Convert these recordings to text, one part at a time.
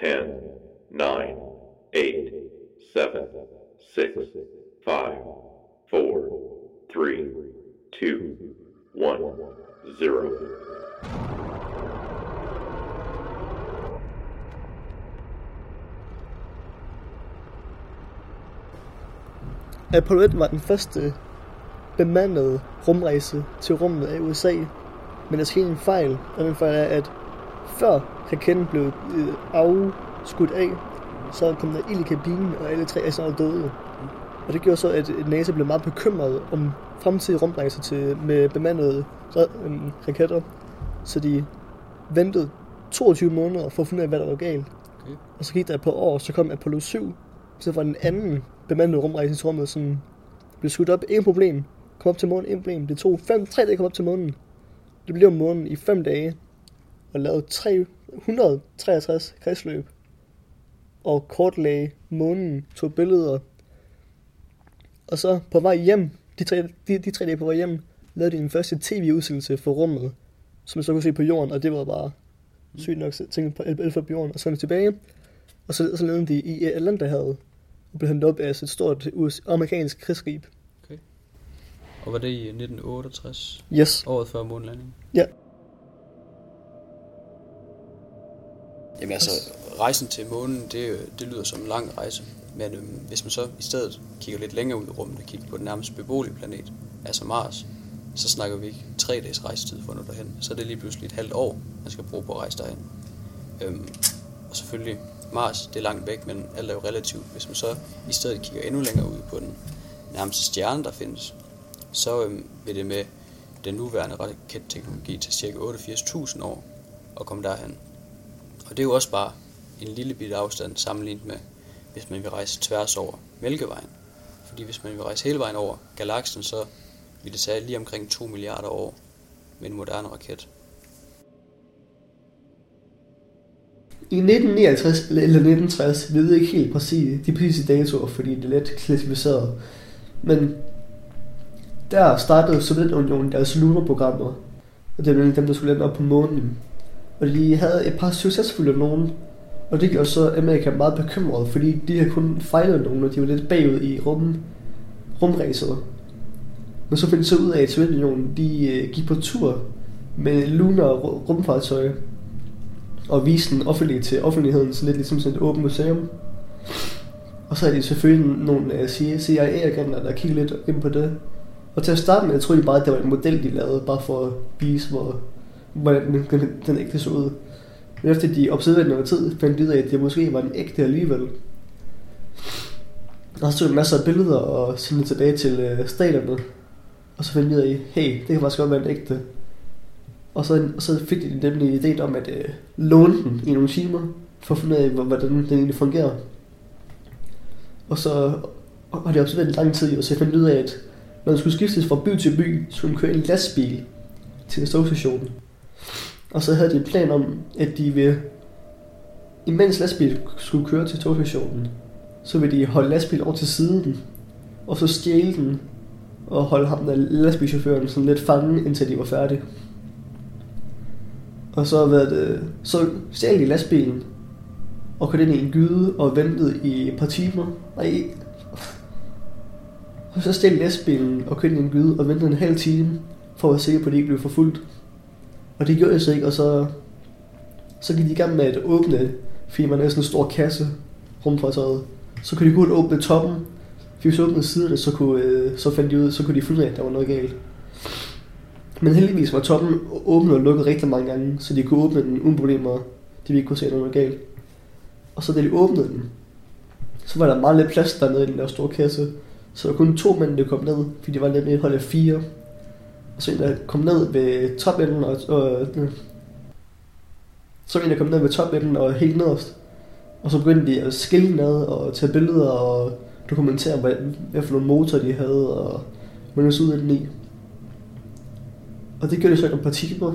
10, 9, 8, 7, 6, 5, 4, 3, 2, 1, 0. Apollo 1 var den første bemandede rumrejse til rummet af USA. Men der skete en fejl, og den fejl er, at før raketten blev øh, afskudt af, så kom der ild i kabinen, og alle tre astronauter døde. Og det gjorde så, at NASA blev meget bekymret om fremtidige rumrejser til, med bemandede øh, raketter. Så de ventede 22 måneder for at finde ud af, hvad der var galt. Okay. Og så gik der et par år, så kom Apollo 7. Så var den anden bemandede rumrejse til rummet, som blev skudt op. Ingen problem. Kom op til månen, ingen problem. Det tog fem, tre dage at komme op til månen. Det blev om månen i 5 dage. Og lavede 363 kredsløb. Og kortlagde månen, tog billeder. Og så på vej hjem, de tre, de, de tre dage på vej hjem, lavede de den første tv-udsendelse for rummet, som man så kunne se på jorden, og det var bare sygt nok at tænke på el for jorden, og så tilbage, og så, så lavede de i Atlanterhavet, og blev hentet op af et stort US, amerikansk krigsskib. Og var det i 1968, Yes. året før månelandingen? Ja. Jamen altså, altså, rejsen til månen, det, det lyder som en lang rejse. Men øhm, hvis man så i stedet kigger lidt længere ud i rummet og kigger på den nærmest beboelige planet, altså Mars, så snakker vi ikke tre dages rejsetid for at nå derhen. Så er det lige pludselig et halvt år, man skal bruge på at rejse derhen. Øhm, og selvfølgelig, Mars, det er langt væk, men alt er jo relativt. Hvis man så i stedet kigger endnu længere ud på den nærmeste stjerne, der findes, så øhm, vil det med den nuværende raketteknologi til ca. 88.000 år at komme derhen. Og det er jo også bare en lille bitte afstand sammenlignet med, hvis man vil rejse tværs over Mælkevejen. Fordi hvis man vil rejse hele vejen over galaksen, så vil det tage lige omkring 2 milliarder år med en moderne raket. I 1959 eller 1960, vi ved ikke helt præcis de præcise datoer, fordi det er let klassificeret. Men der startede Sovjetunionen deres lunarprogrammer, og det var dem, der skulle lande op på månen. Og de havde et par succesfulde nogen, og det gjorde så Amerika meget bekymret, fordi de havde kun fejlet nogen, og de var lidt bagud i rum, rumræset. Men så fandt de så ud af, at Sovjetunionen de, øh, gik på tur med lunar rumfartøj, og viste den offentligt til offentligheden, så lidt ligesom sådan et åbent museum. Og så er de selvfølgelig nogle øh, uh, CIA-agenter, der kigger lidt ind på det. Og til at starte med, jeg tror de bare, at det var en model, de lavede, bare for at vise, hvor, hvordan den, den, den ægte så ud. Men efter de observerede noget tid, fandt de ud af, at det måske var en ægte alligevel. Og så tog de masser af billeder og sendte det tilbage til uh, staterne. Og så fandt de ud af, hey, det kan faktisk godt være en ægte. Og så, og så fik de nemlig idé om at øh, låne den i nogle timer, for at finde ud af, hvor- hvordan den egentlig fungerer. Og så og har de observeret en lang tid, og så fandt ud af, at når den skulle skiftes fra by til by, skulle den køre en lastbil til en togstation. Og så havde de en plan om, at de vil, imens lastbil skulle køre til togstationen, så vil de holde lastbilen over til siden, og så stjæle den, og holde ham der lastbilchaufføren sådan lidt fanget, indtil de var færdige. Og så, hvad det, så stjal de lastbilen, og kørte ind i en gyde og ventede i et par timer. Nej, og så stjal lastbilen og kørte ind i en gyde og ventede en halv time, for at være sikker på, at de ikke blev forfulgt. Og det gjorde jeg så ikke, og så, så gik de i gang med at åbne, fordi man er sådan en stor kasse, rumfartøjet. Så kunne de kun åbne toppen, fordi hvis de åbnede siderne, så, kunne, øh, så fandt de ud, så kunne de finde ud af, at der var noget galt. Men heldigvis var toppen åbnet og lukket rigtig mange gange, så de kunne åbne den uden problemer. De ville ikke kunne se, at der var noget galt. Og så da de åbnede den, så var der meget lidt plads dernede i den der store kasse. Så der var kun to mænd, der kom ned, fordi de var lidt et hold af fire. Og så en, der kom ned ved topenden, og, og så var en, der kom ned ved topenden og helt nederst. Og så begyndte de at skille ned og tage billeder og dokumentere, hvad, hvad for nogle motor de havde, og hvordan så ud af den i. Og det gjorde de så et par timer,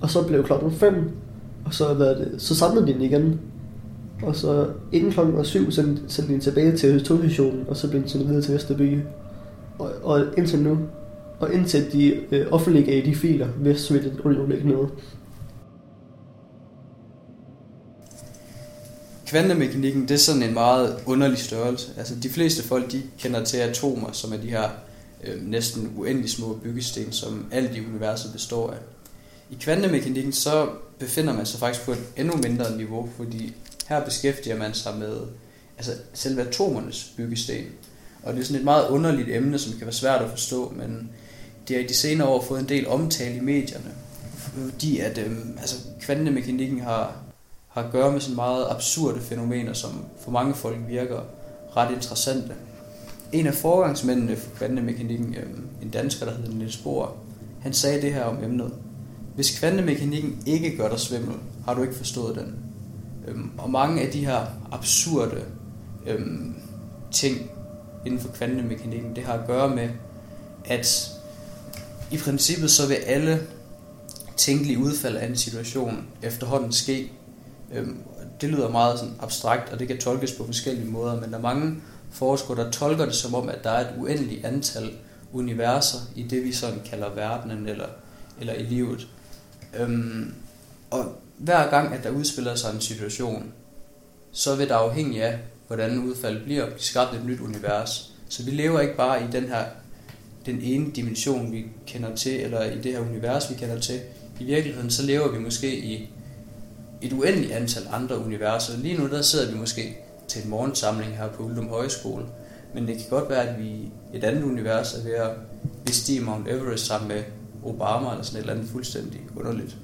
og så blev klokken 5, og så, hvad det, så samlede de den igen. Og så inden klokken var 7, sendte, sendte de den tilbage til togstationen, og så blev den sendt videre til Vesterby. Og, og indtil nu, og indtil de øh, offentliggav de filer, hvis Sovjetunionen ikke noget. kvantemekanikken, det er sådan en meget underlig størrelse. Altså de fleste folk, de kender til atomer, som er de her øh, næsten uendelig små byggesten, som alt i universet består af. I kvantemekanikken så befinder man sig faktisk på et endnu mindre niveau, fordi her beskæftiger man sig med altså selve atomernes byggesten. Og det er sådan et meget underligt emne, som kan være svært at forstå, men det har i de senere år fået en del omtale i medierne, fordi at øh, altså, kvantemekanikken har, har at gøre med sådan meget absurde fænomener, som for mange folk virker ret interessante. En af forgangsmændene for kvantemekanikken, øh, en dansker, der hedder Niels Bohr, han sagde det her om emnet. Hvis kvantemekanikken ikke gør dig svimmel, har du ikke forstået den. Øhm, og mange af de her absurde øhm, ting inden for kvantemekanikken, det har at gøre med, at i princippet så vil alle tænkelige udfald af en situation efterhånden ske. Øhm, det lyder meget sådan abstrakt, og det kan tolkes på forskellige måder, men der er mange forskere, der tolker det som om, at der er et uendeligt antal universer i det, vi sådan kalder verdenen eller, eller i livet. Øhm, og hver gang, at der udspiller sig en situation, så vil der afhængig af, hvordan udfaldet bliver, blive skabt et nyt univers. Så vi lever ikke bare i den her den ene dimension, vi kender til, eller i det her univers, vi kender til. I virkeligheden, så lever vi måske i et uendeligt antal andre universer. Lige nu, der sidder vi måske til en morgensamling her på Uldum Højskole, men det kan godt være, at vi i et andet univers er ved at bestige Mount Everest sammen med Obama eller sådan et eller andet fuldstændig underligt.